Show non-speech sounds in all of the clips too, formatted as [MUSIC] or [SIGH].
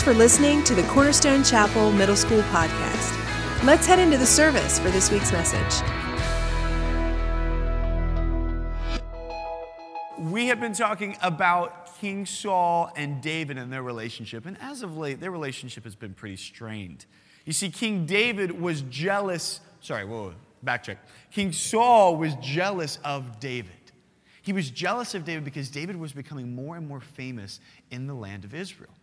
Thanks for listening to the Cornerstone Chapel Middle School podcast. Let's head into the service for this week's message. We have been talking about King Saul and David and their relationship, and as of late, their relationship has been pretty strained. You see, King David was jealous. Sorry, whoa, backtrack. King Saul was jealous of David. He was jealous of David because David was becoming more and more famous in the land of Israel.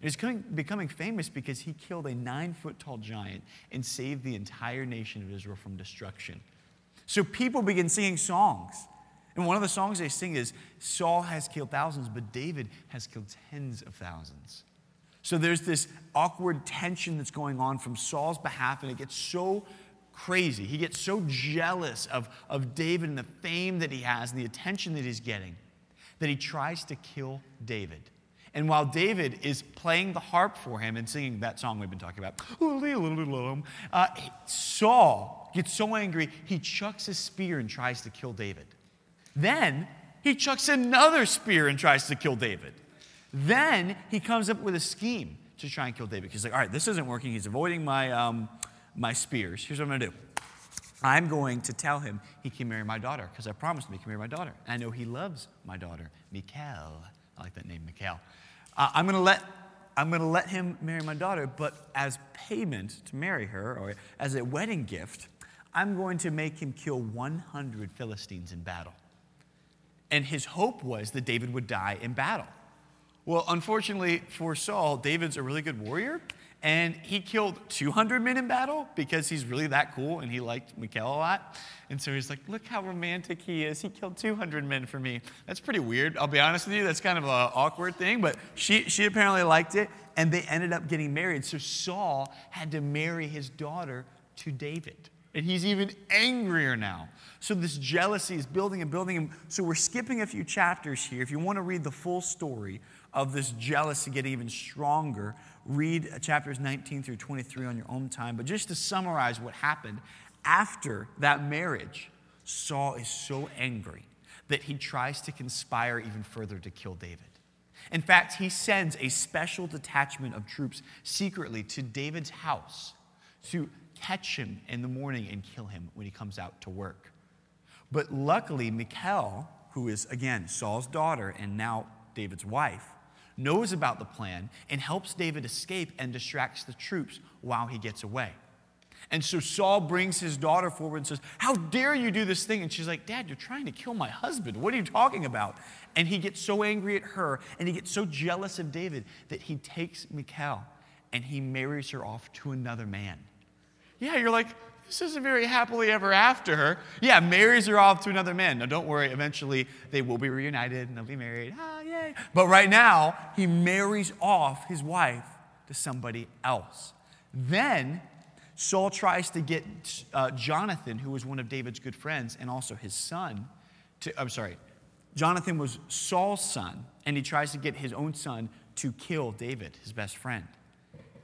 He's becoming famous because he killed a nine foot tall giant and saved the entire nation of Israel from destruction. So people begin singing songs. And one of the songs they sing is Saul has killed thousands, but David has killed tens of thousands. So there's this awkward tension that's going on from Saul's behalf, and it gets so crazy. He gets so jealous of, of David and the fame that he has and the attention that he's getting that he tries to kill David. And while David is playing the harp for him and singing that song we've been talking about, uh, Saul gets so angry, he chucks his spear and tries to kill David. Then he chucks another spear and tries to kill David. Then he comes up with a scheme to try and kill David. He's like, all right, this isn't working. He's avoiding my, um, my spears. Here's what I'm going to do. I'm going to tell him he can marry my daughter because I promised him he can marry my daughter. I know he loves my daughter, Michal. I like that name, Michal. Uh, I'm going to let I'm going to let him marry my daughter, but as payment to marry her, or as a wedding gift, I'm going to make him kill 100 Philistines in battle. And his hope was that David would die in battle. Well, unfortunately for Saul, David's a really good warrior, and he killed 200 men in battle because he's really that cool and he liked Michal a lot. And so he's like, look how romantic he is. He killed 200 men for me. That's pretty weird. I'll be honest with you. That's kind of an awkward thing, but she, she apparently liked it. And they ended up getting married. So Saul had to marry his daughter to David. And he's even angrier now. So this jealousy is building and building. So we're skipping a few chapters here. If you want to read the full story of this jealousy get even stronger, read chapters 19 through 23 on your own time. But just to summarize what happened after that marriage, Saul is so angry that he tries to conspire even further to kill David. In fact, he sends a special detachment of troops secretly to David's house to catch him in the morning and kill him when he comes out to work. But luckily, Michal, who is again Saul's daughter and now David's wife, knows about the plan and helps David escape and distracts the troops while he gets away. And so Saul brings his daughter forward and says, How dare you do this thing? And she's like, Dad, you're trying to kill my husband. What are you talking about? And he gets so angry at her and he gets so jealous of David that he takes Michal and he marries her off to another man. Yeah, you're like, this isn't very happily ever after her. Yeah, marries her off to another man. Now, don't worry, eventually they will be reunited and they'll be married. Ah, yay. But right now, he marries off his wife to somebody else. Then Saul tries to get uh, Jonathan, who was one of David's good friends, and also his son, to, I'm sorry, Jonathan was Saul's son, and he tries to get his own son to kill David, his best friend.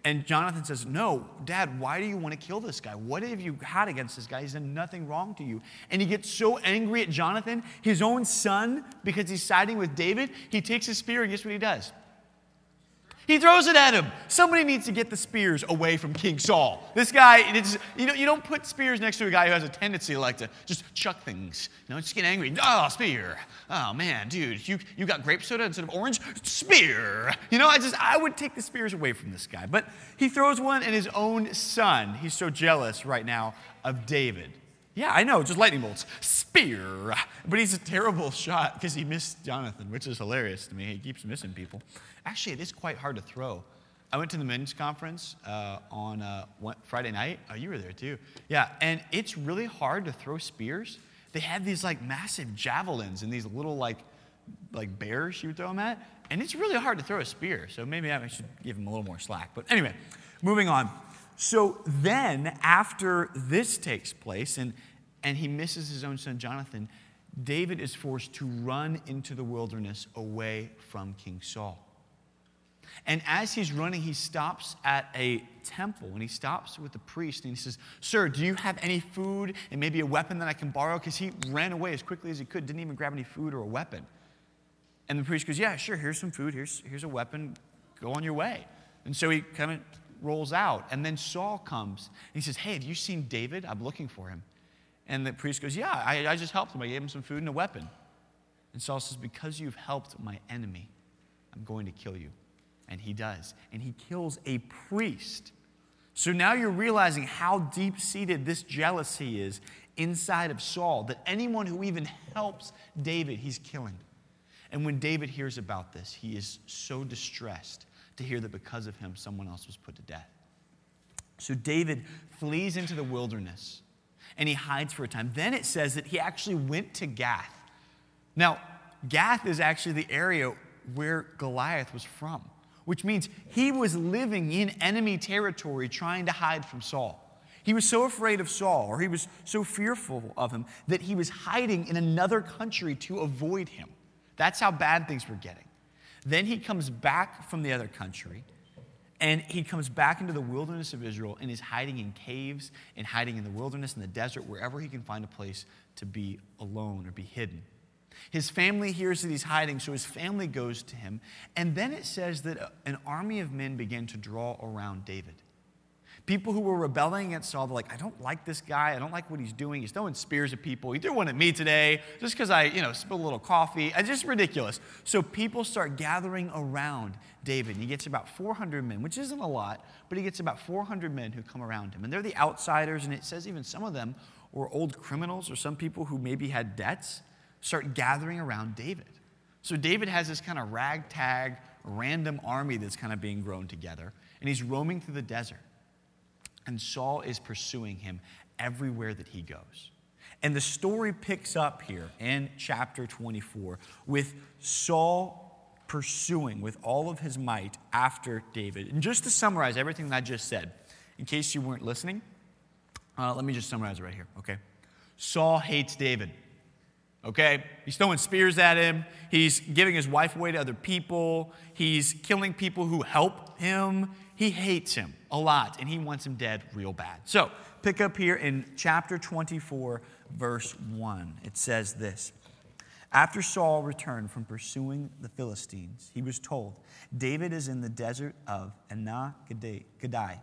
And Jonathan says, No, Dad, why do you want to kill this guy? What have you had against this guy? He's done nothing wrong to you. And he gets so angry at Jonathan, his own son, because he's siding with David, he takes his spear and guess what he does? He throws it at him. Somebody needs to get the spears away from King Saul. This guy, you, know, you don't put spears next to a guy who has a tendency like to just chuck things. You know, just get angry. Oh, spear. Oh, man, dude, you, you got grape soda instead of orange? Spear. You know, I just, I would take the spears away from this guy. But he throws one at his own son. He's so jealous right now of David. Yeah, I know, just lightning bolts. Spear. But he's a terrible [LAUGHS] shot because he missed Jonathan, which is hilarious to me. He keeps missing people. Actually, it is quite hard to throw. I went to the men's conference uh, on uh, Friday night. Oh, you were there too. Yeah, and it's really hard to throw spears. They have these like massive javelins and these little like like bears you would throw them at, and it's really hard to throw a spear. So maybe I should give him a little more slack. But anyway, moving on. So then, after this takes place, and and he misses his own son Jonathan, David is forced to run into the wilderness away from King Saul. And as he's running, he stops at a temple and he stops with the priest and he says, Sir, do you have any food and maybe a weapon that I can borrow? Because he ran away as quickly as he could, didn't even grab any food or a weapon. And the priest goes, Yeah, sure, here's some food, here's, here's a weapon, go on your way. And so he kind of rolls out. And then Saul comes he says, Hey, have you seen David? I'm looking for him. And the priest goes, Yeah, I, I just helped him. I gave him some food and a weapon. And Saul says, Because you've helped my enemy, I'm going to kill you. And he does. And he kills a priest. So now you're realizing how deep seated this jealousy is inside of Saul that anyone who even helps David, he's killing. And when David hears about this, he is so distressed to hear that because of him, someone else was put to death. So David flees into the wilderness and he hides for a time. Then it says that he actually went to Gath. Now, Gath is actually the area where Goliath was from, which means he was living in enemy territory trying to hide from Saul. He was so afraid of Saul, or he was so fearful of him, that he was hiding in another country to avoid him. That's how bad things were getting. Then he comes back from the other country, and he comes back into the wilderness of Israel and is hiding in caves and hiding in the wilderness, in the desert, wherever he can find a place to be alone or be hidden. His family hears that he's hiding, so his family goes to him. And then it says that an army of men began to draw around David. People who were rebelling against Saul, they're like, I don't like this guy. I don't like what he's doing. He's throwing spears at people. He threw one at me today just because I, you know, spilled a little coffee. It's just ridiculous. So people start gathering around David. And he gets about 400 men, which isn't a lot, but he gets about 400 men who come around him. And they're the outsiders, and it says even some of them were old criminals or some people who maybe had debts start gathering around David. So David has this kind of ragtag, random army that's kind of being grown together, and he's roaming through the desert. And Saul is pursuing him everywhere that he goes. And the story picks up here in chapter 24 with Saul pursuing with all of his might after David. And just to summarize everything that I just said, in case you weren't listening, uh, let me just summarize it right here, okay? Saul hates David. Okay? He's throwing spears at him. He's giving his wife away to other people. He's killing people who help him. He hates him a lot and he wants him dead real bad. So, pick up here in chapter 24, verse 1. It says this After Saul returned from pursuing the Philistines, he was told, David is in the desert of En Gedi.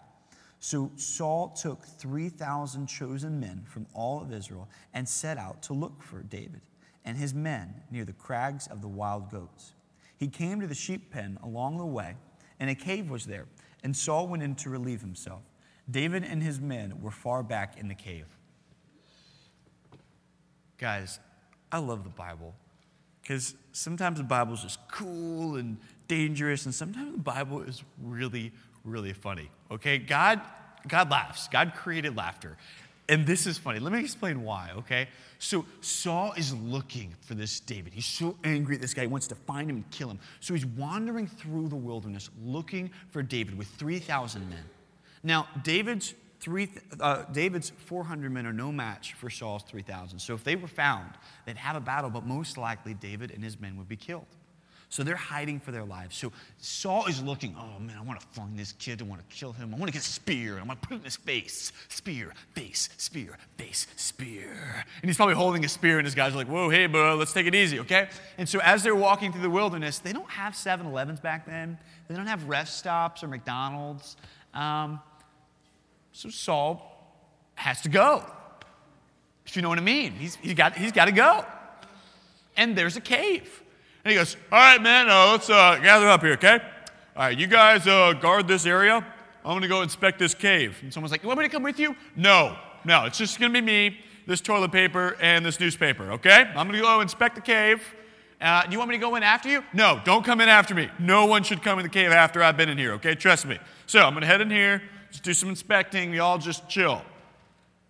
So Saul took 3,000 chosen men from all of Israel and set out to look for David and his men near the crags of the wild goats. He came to the sheep pen along the way, and a cave was there and Saul went in to relieve himself. David and his men were far back in the cave. Guys, I love the Bible because sometimes the Bible is just cool and dangerous, and sometimes the Bible is really, really funny. Okay? God, God laughs. God created laughter. And this is funny. Let me explain why, okay? So Saul is looking for this David. He's so angry at this guy. He wants to find him and kill him. So he's wandering through the wilderness looking for David with 3,000 men. Now, David's, three, uh, David's 400 men are no match for Saul's 3,000. So if they were found, they'd have a battle, but most likely David and his men would be killed. So they're hiding for their lives. So Saul is looking, oh man, I want to find this kid. I want to kill him. I want to get a spear. And I want to put it in his face. Spear, face, spear, face, spear. And he's probably holding a spear, and his guys are like, whoa, hey, bro, let's take it easy, okay? And so as they're walking through the wilderness, they don't have 7 Elevens back then, they don't have rest stops or McDonald's. Um, so Saul has to go. If you know what I mean, he's, he's got, he's got to go. And there's a cave. And he goes, All right, man, uh, let's uh, gather up here, okay? All right, you guys uh, guard this area. I'm going to go inspect this cave. And someone's like, You want me to come with you? No, no, it's just going to be me, this toilet paper, and this newspaper, okay? I'm going to go inspect the cave. Uh, do you want me to go in after you? No, don't come in after me. No one should come in the cave after I've been in here, okay? Trust me. So I'm going to head in here, just do some inspecting. You all just chill.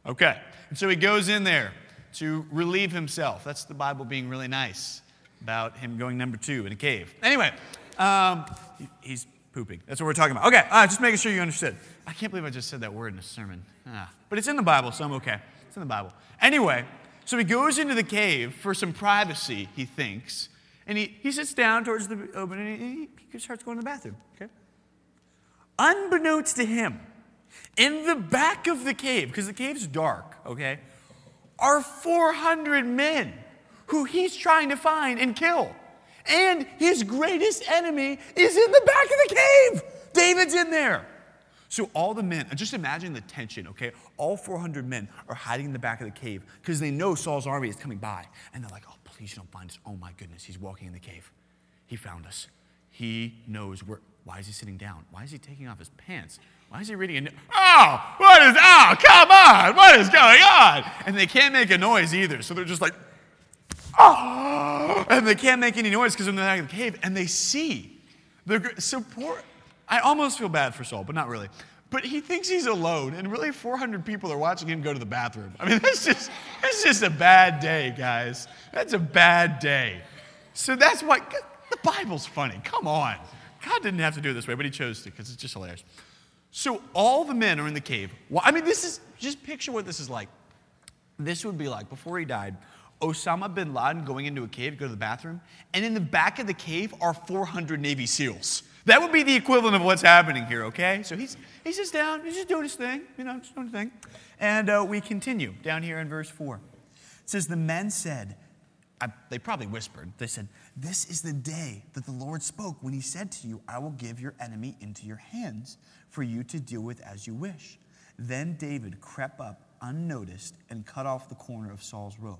Okay. And so he goes in there to relieve himself. That's the Bible being really nice about him going number two in a cave. Anyway, um, he, he's pooping. That's what we're talking about. Okay, uh, just making sure you understood. I can't believe I just said that word in a sermon. Ah, but it's in the Bible, so I'm okay. It's in the Bible. Anyway, so he goes into the cave for some privacy, he thinks, and he, he sits down towards the opening and he, he starts going to the bathroom. Okay? Unbeknownst to him, in the back of the cave, because the cave's dark, okay, are 400 men who he's trying to find and kill. And his greatest enemy is in the back of the cave. David's in there. So all the men, just imagine the tension, okay? All 400 men are hiding in the back of the cave because they know Saul's army is coming by. And they're like, oh, please don't find us. Oh my goodness, he's walking in the cave. He found us. He knows where. Why is he sitting down? Why is he taking off his pants? Why is he reading a. Oh, what is. Oh, come on. What is going on? And they can't make a noise either. So they're just like. Oh! And they can't make any noise because they're in the back of the cave. And they see. They're, so poor. I almost feel bad for Saul, but not really. But he thinks he's alone, and really 400 people are watching him go to the bathroom. I mean, [LAUGHS] that's just, that's just a bad day, guys. That's a bad day. So that's why the Bible's funny. Come on. God didn't have to do it this way, but he chose to because it's just hilarious. So all the men are in the cave. Well, I mean, this is just picture what this is like. This would be like before he died. Osama bin Laden going into a cave to go to the bathroom, and in the back of the cave are 400 Navy SEALs. That would be the equivalent of what's happening here, okay? So he's, he's just down, he's just doing his thing, you know, just doing his thing. And uh, we continue down here in verse 4. It says, The men said, I, they probably whispered, they said, This is the day that the Lord spoke when he said to you, I will give your enemy into your hands for you to deal with as you wish. Then David crept up unnoticed and cut off the corner of Saul's robe.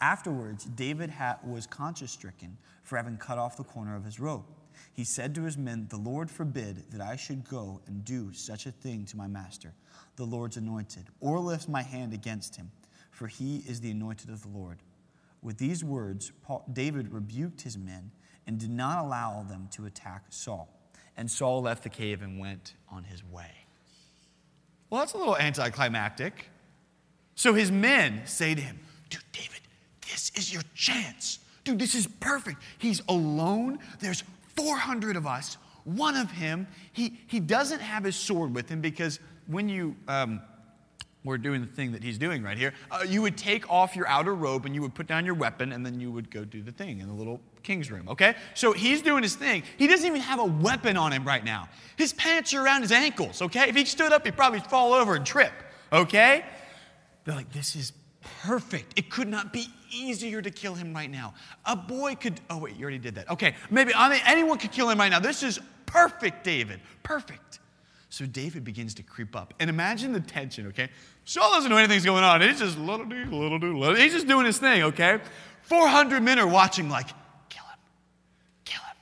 Afterwards, David was conscience stricken for having cut off the corner of his robe. He said to his men, The Lord forbid that I should go and do such a thing to my master, the Lord's anointed, or lift my hand against him, for he is the anointed of the Lord. With these words, Paul, David rebuked his men and did not allow them to attack Saul. And Saul left the cave and went on his way. Well, that's a little anticlimactic. So his men say to him, Dude, David, this is your chance. Dude, this is perfect. He's alone. There's 400 of us, one of him, he, he doesn't have his sword with him because when you um, were doing the thing that he's doing right here, uh, you would take off your outer robe and you would put down your weapon and then you would go do the thing in the little king's room, okay? So he's doing his thing. He doesn't even have a weapon on him right now. His pants are around his ankles, okay? If he stood up, he'd probably fall over and trip, okay? They're like, this is perfect. It could not be easier to kill him right now. A boy could, oh, wait, you already did that. Okay, maybe I mean, anyone could kill him right now. This is perfect, David. Perfect. So David begins to creep up. And imagine the tension, okay? Saul doesn't know anything's going on. He's just little dude, little dude, little He's just doing his thing, okay? 400 men are watching, like, kill him, kill him,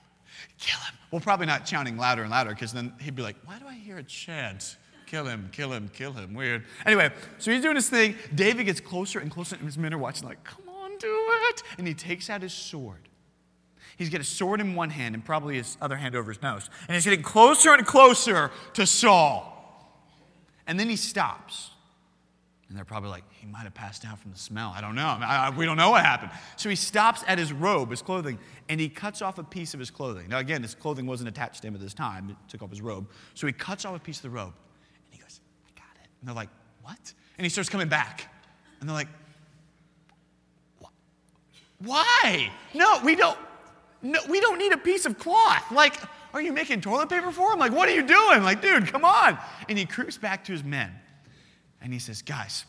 kill him. Well, probably not chanting louder and louder because then he'd be like, why do I hear a chant? Kill him, kill him, kill him. Weird. Anyway, so he's doing his thing. David gets closer and closer, and his men are watching, like, come do it. And he takes out his sword. He's got a sword in one hand and probably his other hand over his nose. And he's getting closer and closer to Saul. And then he stops. And they're probably like, he might have passed out from the smell. I don't know. I, I, we don't know what happened. So he stops at his robe, his clothing, and he cuts off a piece of his clothing. Now, again, his clothing wasn't attached to him at this time. It took off his robe. So he cuts off a piece of the robe. And he goes, I got it. And they're like, What? And he starts coming back. And they're like, Why? No, we don't. No, we don't need a piece of cloth. Like, are you making toilet paper for him? Like, what are you doing? Like, dude, come on. And he creeps back to his men and he says, Guys,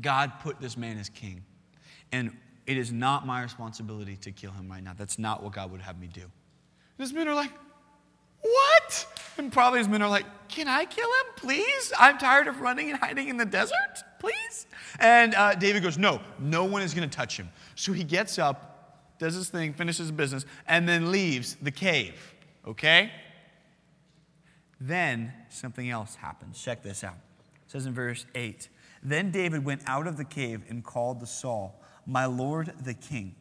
God put this man as king. And it is not my responsibility to kill him right now. That's not what God would have me do. His men are like, What? And probably his men are like, Can I kill him, please? I'm tired of running and hiding in the desert, please? And uh, David goes, No, no one is going to touch him. So he gets up, does his thing, finishes his business, and then leaves the cave, okay? Then something else happens. Check this out. It says in verse 8 Then David went out of the cave and called to Saul, My lord the king.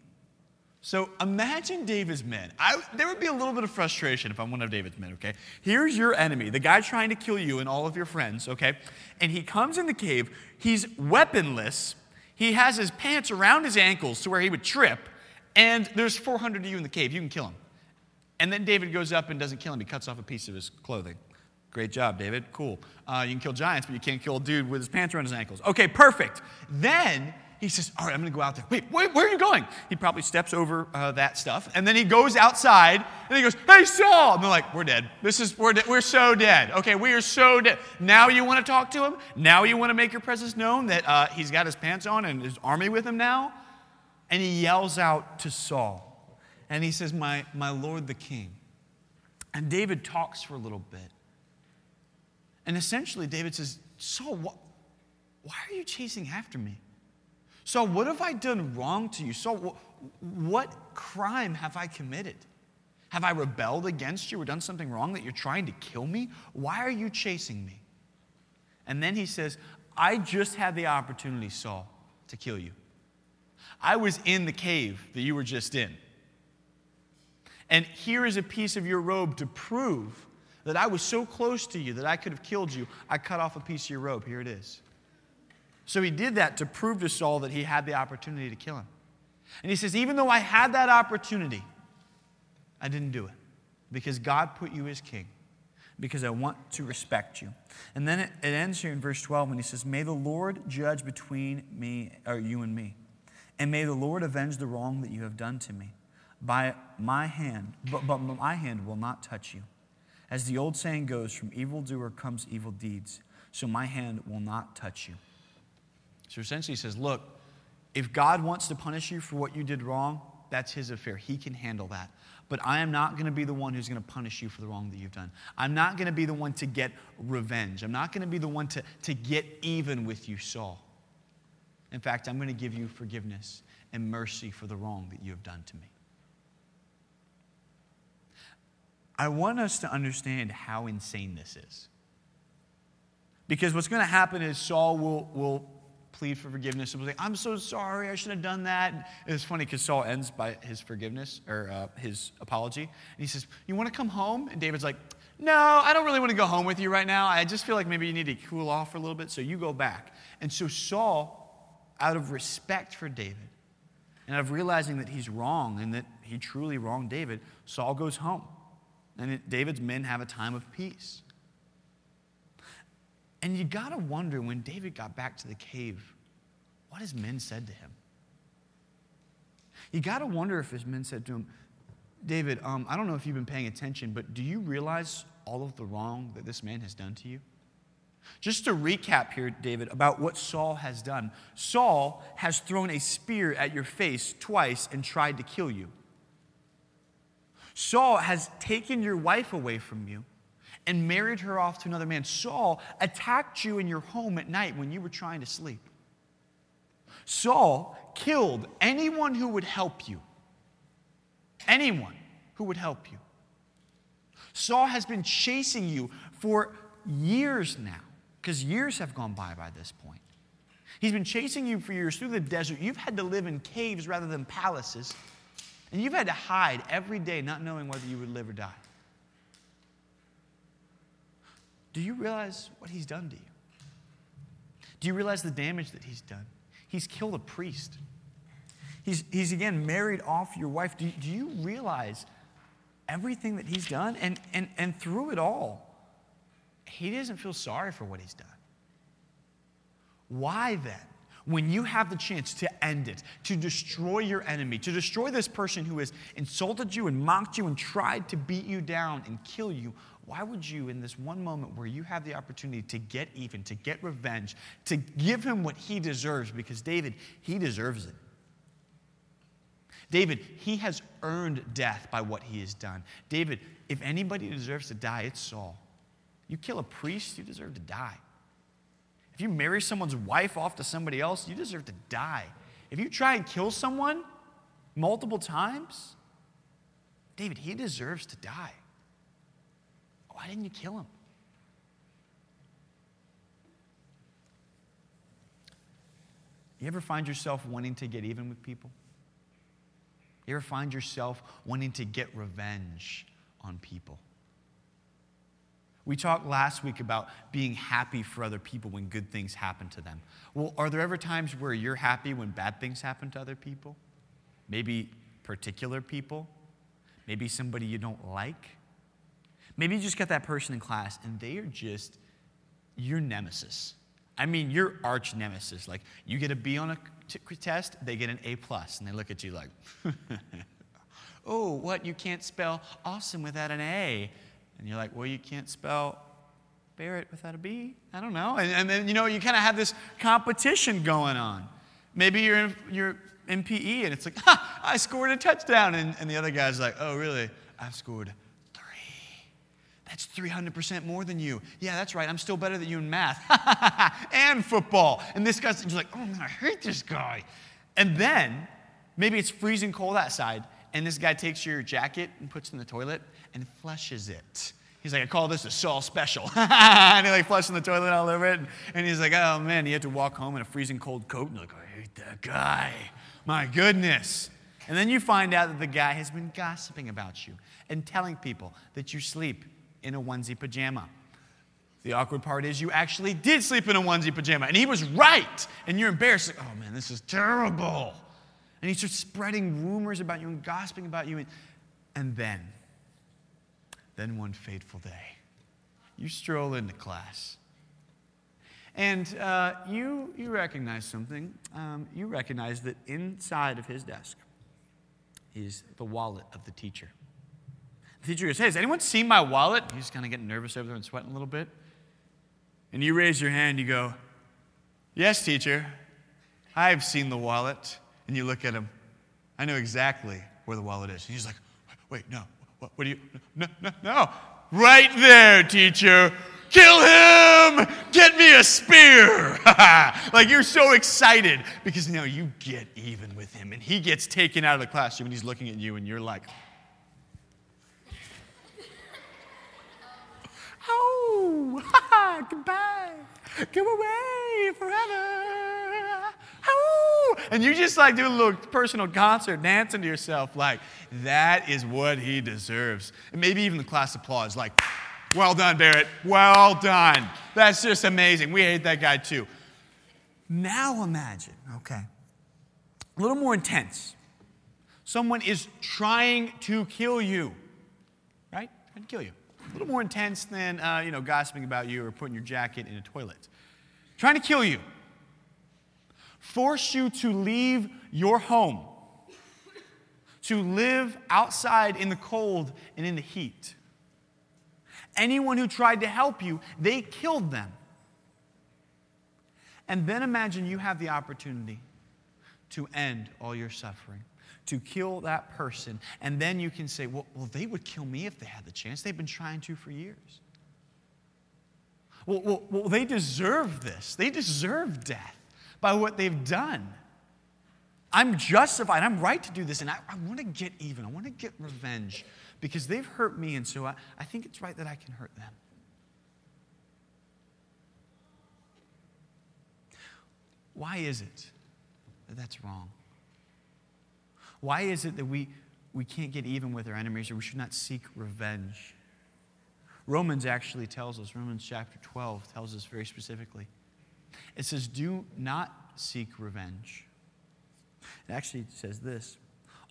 So imagine David's men. I, there would be a little bit of frustration if I'm one of David's men, okay? Here's your enemy, the guy trying to kill you and all of your friends, okay? And he comes in the cave. He's weaponless. He has his pants around his ankles to where he would trip. And there's 400 of you in the cave. You can kill him. And then David goes up and doesn't kill him. He cuts off a piece of his clothing. Great job, David. Cool. Uh, you can kill giants, but you can't kill a dude with his pants around his ankles. Okay, perfect. Then he says, All right, I'm going to go out there. Wait, wait, where are you going? He probably steps over uh, that stuff. And then he goes outside and he goes, Hey, Saul. And they're like, We're dead. This is, we're, de- we're so dead. Okay, we are so dead. Now you want to talk to him? Now you want to make your presence known that uh, he's got his pants on and his army with him now? And he yells out to Saul. And he says, My, my Lord the king. And David talks for a little bit. And essentially, David says, Saul, what, why are you chasing after me? Saul, what have I done wrong to you? Saul, what crime have I committed? Have I rebelled against you or done something wrong that you're trying to kill me? Why are you chasing me? And then he says, I just had the opportunity, Saul, to kill you. I was in the cave that you were just in. And here is a piece of your robe to prove that I was so close to you that I could have killed you. I cut off a piece of your robe. Here it is. So he did that to prove to Saul that he had the opportunity to kill him. And he says, Even though I had that opportunity, I didn't do it because God put you as king, because I want to respect you. And then it, it ends here in verse 12 when he says, May the Lord judge between me, or you and me, and may the Lord avenge the wrong that you have done to me. By my hand, but, but my hand will not touch you. As the old saying goes, from evildoer comes evil deeds, so my hand will not touch you. So essentially, he says, Look, if God wants to punish you for what you did wrong, that's his affair. He can handle that. But I am not going to be the one who's going to punish you for the wrong that you've done. I'm not going to be the one to get revenge. I'm not going to be the one to, to get even with you, Saul. In fact, I'm going to give you forgiveness and mercy for the wrong that you have done to me. I want us to understand how insane this is. Because what's going to happen is Saul will, will plead for forgiveness and say, I'm so sorry, I should have done that. It's funny because Saul ends by his forgiveness or uh, his apology. And he says, You want to come home? And David's like, No, I don't really want to go home with you right now. I just feel like maybe you need to cool off for a little bit, so you go back. And so Saul, out of respect for David, and out of realizing that he's wrong and that he truly wronged David, Saul goes home. And David's men have a time of peace. And you got to wonder when David got back to the cave, what his men said to him. You got to wonder if his men said to him, David, um, I don't know if you've been paying attention, but do you realize all of the wrong that this man has done to you? Just to recap here, David, about what Saul has done. Saul has thrown a spear at your face twice and tried to kill you. Saul has taken your wife away from you and married her off to another man. Saul attacked you in your home at night when you were trying to sleep. Saul killed anyone who would help you. Anyone who would help you. Saul has been chasing you for years now, because years have gone by by this point. He's been chasing you for years through the desert. You've had to live in caves rather than palaces, and you've had to hide every day, not knowing whether you would live or die. Do you realize what he's done to you? Do you realize the damage that he's done? He's killed a priest. He's, he's again married off your wife. Do, do you realize everything that he's done? And, and, and through it all, he doesn't feel sorry for what he's done. Why then? When you have the chance to end it, to destroy your enemy, to destroy this person who has insulted you and mocked you and tried to beat you down and kill you, why would you, in this one moment where you have the opportunity to get even, to get revenge, to give him what he deserves? Because David, he deserves it. David, he has earned death by what he has done. David, if anybody deserves to die, it's Saul. You kill a priest, you deserve to die. If you marry someone's wife off to somebody else, you deserve to die. If you try and kill someone multiple times, David, he deserves to die. Why didn't you kill him? You ever find yourself wanting to get even with people? You ever find yourself wanting to get revenge on people? We talked last week about being happy for other people when good things happen to them. Well, are there ever times where you're happy when bad things happen to other people? Maybe particular people? Maybe somebody you don't like? Maybe you just got that person in class and they are just your nemesis. I mean, your arch nemesis. Like, you get a B on a t- test, they get an A plus, and they look at you like, [LAUGHS] oh, what? You can't spell awesome without an A. And you're like, well, you can't spell Barrett without a B. I don't know. And, and then, you know, you kind of have this competition going on. Maybe you're in, you're in PE and it's like, [LAUGHS] ha, I scored a touchdown. And, and the other guy's like, oh, really? I've scored three. That's 300% more than you. Yeah, that's right. I'm still better than you in math [LAUGHS] and football. And this guy's like, oh man, I hate this guy. And then maybe it's freezing cold outside, and this guy takes your jacket and puts it in the toilet and flushes it. He's like, I call this a Saul special. [LAUGHS] and he like flushes the toilet all over it. And he's like, oh man, you have to walk home in a freezing cold coat. And like, I hate that guy. My goodness. And then you find out that the guy has been gossiping about you and telling people that you sleep in a onesie pajama. The awkward part is you actually did sleep in a onesie pajama, and he was right. And you're embarrassed, like, oh man, this is terrible. And he starts spreading rumors about you and gossiping about you. And, and then, then one fateful day, you stroll into class. And uh, you, you recognize something. Um, you recognize that inside of his desk is the wallet of the teacher. The teacher goes, Hey, has anyone seen my wallet? He's kind of getting nervous over there and sweating a little bit. And you raise your hand, you go, Yes, teacher, I've seen the wallet. And you look at him, I know exactly where the wallet is. And he's like, Wait, no, what, what do you, no, no, no. Right there, teacher. Kill him! Get me a spear! [LAUGHS] like you're so excited because now you get even with him and he gets taken out of the classroom and he's looking at you and you're like, oh, [LAUGHS] goodbye, go away forever. And you just like do a little personal concert dancing to yourself, like, that is what he deserves. And maybe even the class applause, like, well done, Barrett. Well done. That's just amazing. We hate that guy too. Now imagine, okay, a little more intense. Someone is trying to kill you, right? Trying to kill you. A little more intense than, uh, you know, gossiping about you or putting your jacket in a toilet. Trying to kill you. Force you to leave your home, to live outside in the cold and in the heat. Anyone who tried to help you, they killed them. And then imagine you have the opportunity to end all your suffering, to kill that person. And then you can say, well, well they would kill me if they had the chance. They've been trying to for years. Well, well, well they deserve this. They deserve death by what they've done. I'm justified. I'm right to do this. And I, I want to get even. I want to get revenge because they've hurt me, and so I, I think it's right that I can hurt them. Why is it that that's wrong? Why is it that we, we can't get even with our enemies or we should not seek revenge? Romans actually tells us, Romans chapter 12 tells us very specifically. It says, Do not seek revenge. It actually says this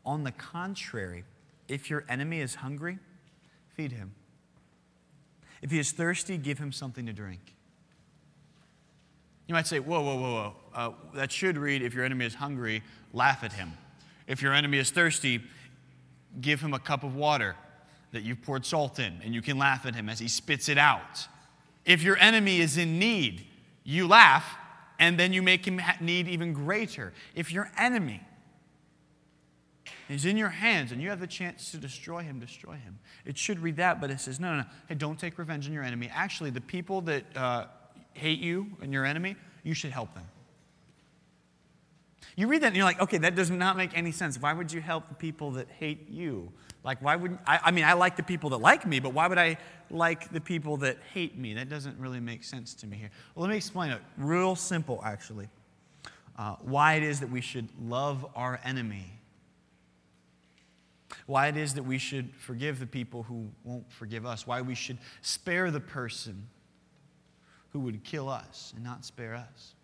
On the contrary, if your enemy is hungry, feed him. If he is thirsty, give him something to drink. You might say, whoa, whoa, whoa, whoa. Uh, that should read, if your enemy is hungry, laugh at him. If your enemy is thirsty, give him a cup of water that you've poured salt in, and you can laugh at him as he spits it out. If your enemy is in need, you laugh, and then you make him need even greater. If your enemy is in your hands and you have the chance to destroy him, destroy him. It should read that, but it says, no, no, no. Hey, don't take revenge on your enemy. Actually, the people that uh, hate you and your enemy, you should help them. You read that and you're like, okay, that does not make any sense. Why would you help the people that hate you? Like, why wouldn't I, I mean, I like the people that like me, but why would I like the people that hate me? That doesn't really make sense to me here. Well, let me explain it. Real simple, actually. Uh, why it is that we should love our enemy why it is that we should forgive the people who won't forgive us, why we should spare the person who would kill us and not spare us.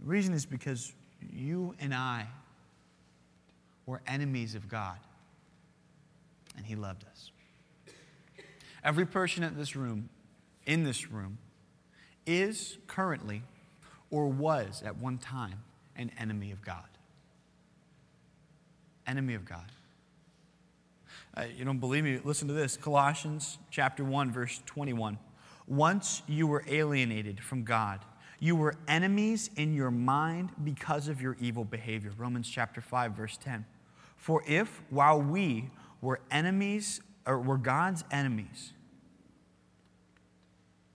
The reason is because you and I were enemies of God, and He loved us. Every person in this room, in this room, is currently or was at one time an enemy of God enemy of God. Uh, you don't believe me? Listen to this Colossians chapter 1, verse 21. Once you were alienated from God, you were enemies in your mind because of your evil behavior. Romans chapter 5, verse 10. For if, while we were enemies or were God's enemies.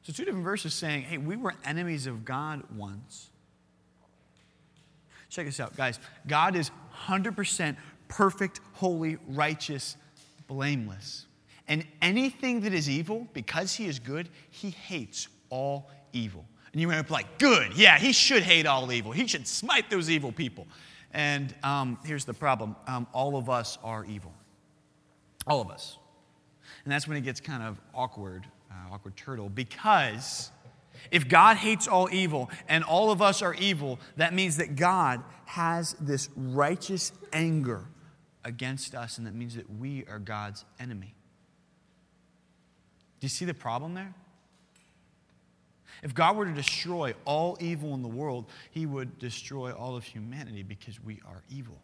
So, two different verses saying, hey, we were enemies of God once. Check this out, guys. God is 100% perfect, holy, righteous, blameless. And anything that is evil, because he is good, he hates all evil. And you end up like, good, yeah, he should hate all evil. He should smite those evil people. And um, here's the problem um, all of us are evil. All of us. And that's when it gets kind of awkward, uh, awkward turtle, because if God hates all evil and all of us are evil, that means that God has this righteous anger against us, and that means that we are God's enemy. Do you see the problem there? If God were to destroy all evil in the world, he would destroy all of humanity because we are evil.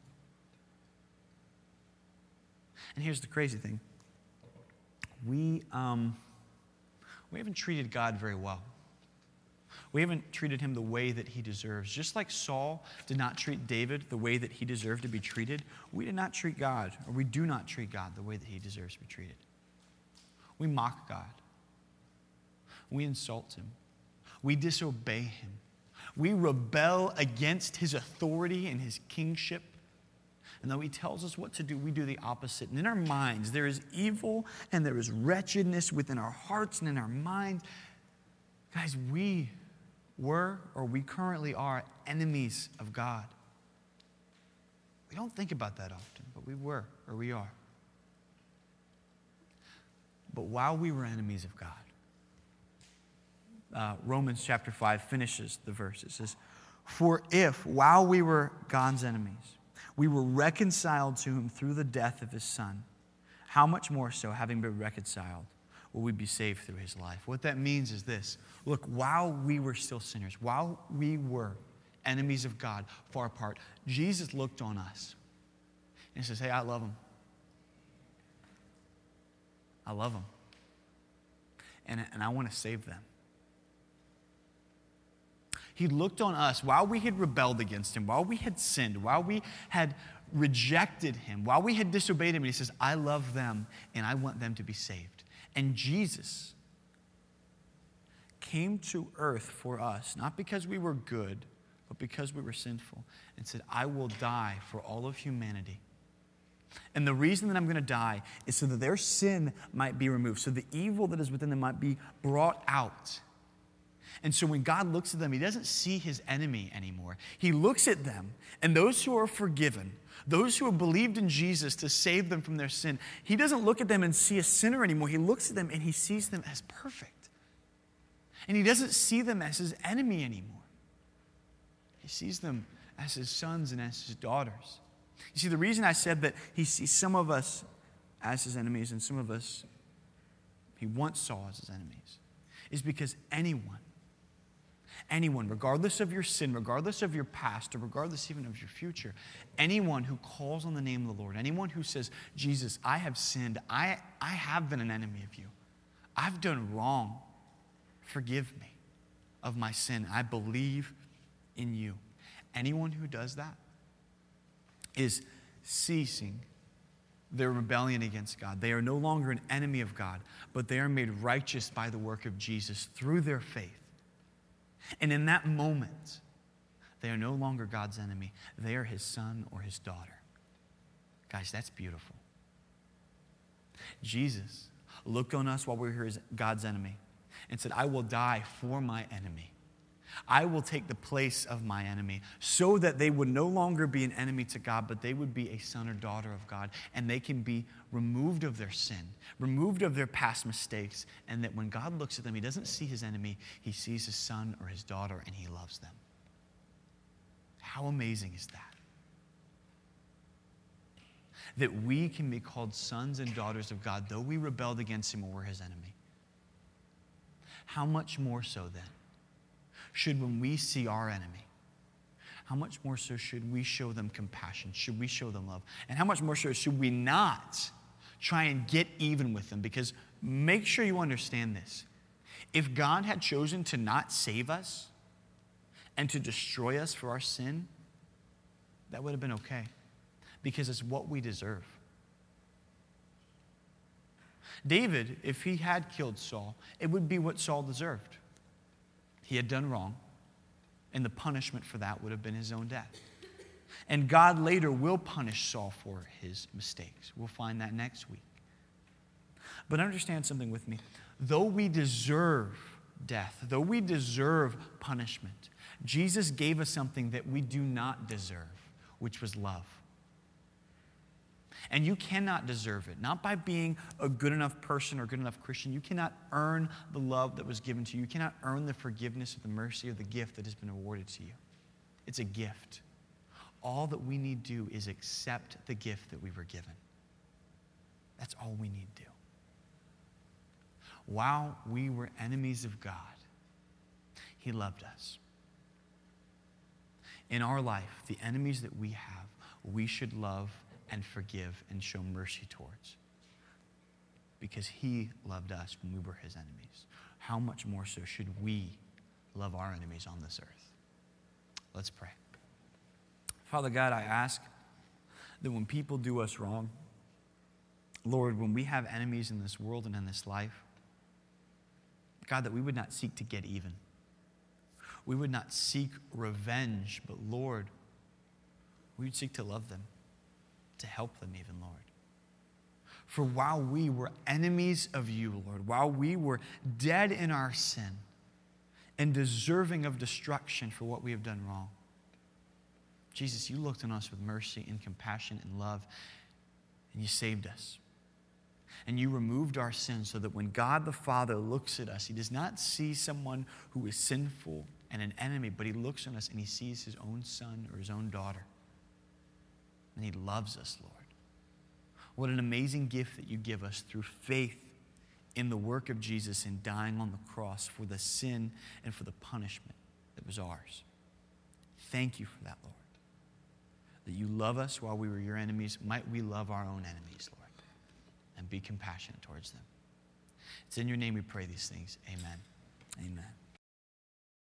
And here's the crazy thing we, um, we haven't treated God very well. We haven't treated him the way that he deserves. Just like Saul did not treat David the way that he deserved to be treated, we did not treat God, or we do not treat God the way that he deserves to be treated. We mock God. We insult him. We disobey him. We rebel against his authority and his kingship. And though he tells us what to do, we do the opposite. And in our minds, there is evil and there is wretchedness within our hearts and in our minds. Guys, we were or we currently are enemies of God. We don't think about that often, but we were or we are. But while we were enemies of God, uh, Romans chapter 5 finishes the verse. It says, For if, while we were God's enemies, we were reconciled to him through the death of his son, how much more so, having been reconciled, will we be saved through his life? What that means is this look, while we were still sinners, while we were enemies of God, far apart, Jesus looked on us and says, Hey, I love him. I love them. And, and I want to save them. He looked on us while we had rebelled against him, while we had sinned, while we had rejected him, while we had disobeyed him. And he says, I love them and I want them to be saved. And Jesus came to earth for us, not because we were good, but because we were sinful, and said, I will die for all of humanity and the reason that I'm going to die is so that their sin might be removed, so the evil that is within them might be brought out. And so when God looks at them, he doesn't see his enemy anymore. He looks at them, and those who are forgiven, those who have believed in Jesus to save them from their sin, he doesn't look at them and see a sinner anymore. He looks at them and he sees them as perfect. And he doesn't see them as his enemy anymore. He sees them as his sons and as his daughters. You see, the reason I said that he sees some of us as his enemies and some of us he once saw as his enemies is because anyone, anyone, regardless of your sin, regardless of your past, or regardless even of your future, anyone who calls on the name of the Lord, anyone who says, Jesus, I have sinned, I, I have been an enemy of you, I've done wrong, forgive me of my sin, I believe in you. Anyone who does that, is ceasing their rebellion against God. They are no longer an enemy of God, but they are made righteous by the work of Jesus through their faith. And in that moment, they are no longer God's enemy, they are his son or his daughter. Guys, that's beautiful. Jesus looked on us while we were his God's enemy and said, I will die for my enemy. I will take the place of my enemy so that they would no longer be an enemy to God, but they would be a son or daughter of God, and they can be removed of their sin, removed of their past mistakes, and that when God looks at them, He doesn't see His enemy, He sees His son or His daughter, and He loves them. How amazing is that? That we can be called sons and daughters of God, though we rebelled against Him or were His enemy. How much more so then? Should when we see our enemy? How much more so should we show them compassion? Should we show them love? And how much more so should we not try and get even with them? Because make sure you understand this. If God had chosen to not save us and to destroy us for our sin, that would have been okay because it's what we deserve. David, if he had killed Saul, it would be what Saul deserved. He had done wrong, and the punishment for that would have been his own death. And God later will punish Saul for his mistakes. We'll find that next week. But understand something with me. Though we deserve death, though we deserve punishment, Jesus gave us something that we do not deserve, which was love. And you cannot deserve it, not by being a good enough person or good enough Christian. You cannot earn the love that was given to you. You cannot earn the forgiveness or the mercy or the gift that has been awarded to you. It's a gift. All that we need to do is accept the gift that we were given. That's all we need to do. While we were enemies of God, He loved us. In our life, the enemies that we have, we should love and forgive and show mercy towards. Because he loved us when we were his enemies. How much more so should we love our enemies on this earth? Let's pray. Father God, I ask that when people do us wrong, Lord, when we have enemies in this world and in this life, God, that we would not seek to get even. We would not seek revenge, but Lord, we would seek to love them to help them, even, Lord. For while we were enemies of you, Lord, while we were dead in our sin and deserving of destruction for what we have done wrong, Jesus, you looked on us with mercy and compassion and love, and you saved us. And you removed our sins so that when God the Father looks at us, he does not see someone who is sinful and an enemy, but he looks on us and he sees his own son or his own daughter and He loves us, Lord. What an amazing gift that you give us through faith in the work of Jesus in dying on the cross for the sin and for the punishment that was ours. Thank you for that, Lord. That you love us while we were your enemies. Might we love our own enemies, Lord, and be compassionate towards them. It's in your name we pray these things. Amen. Amen.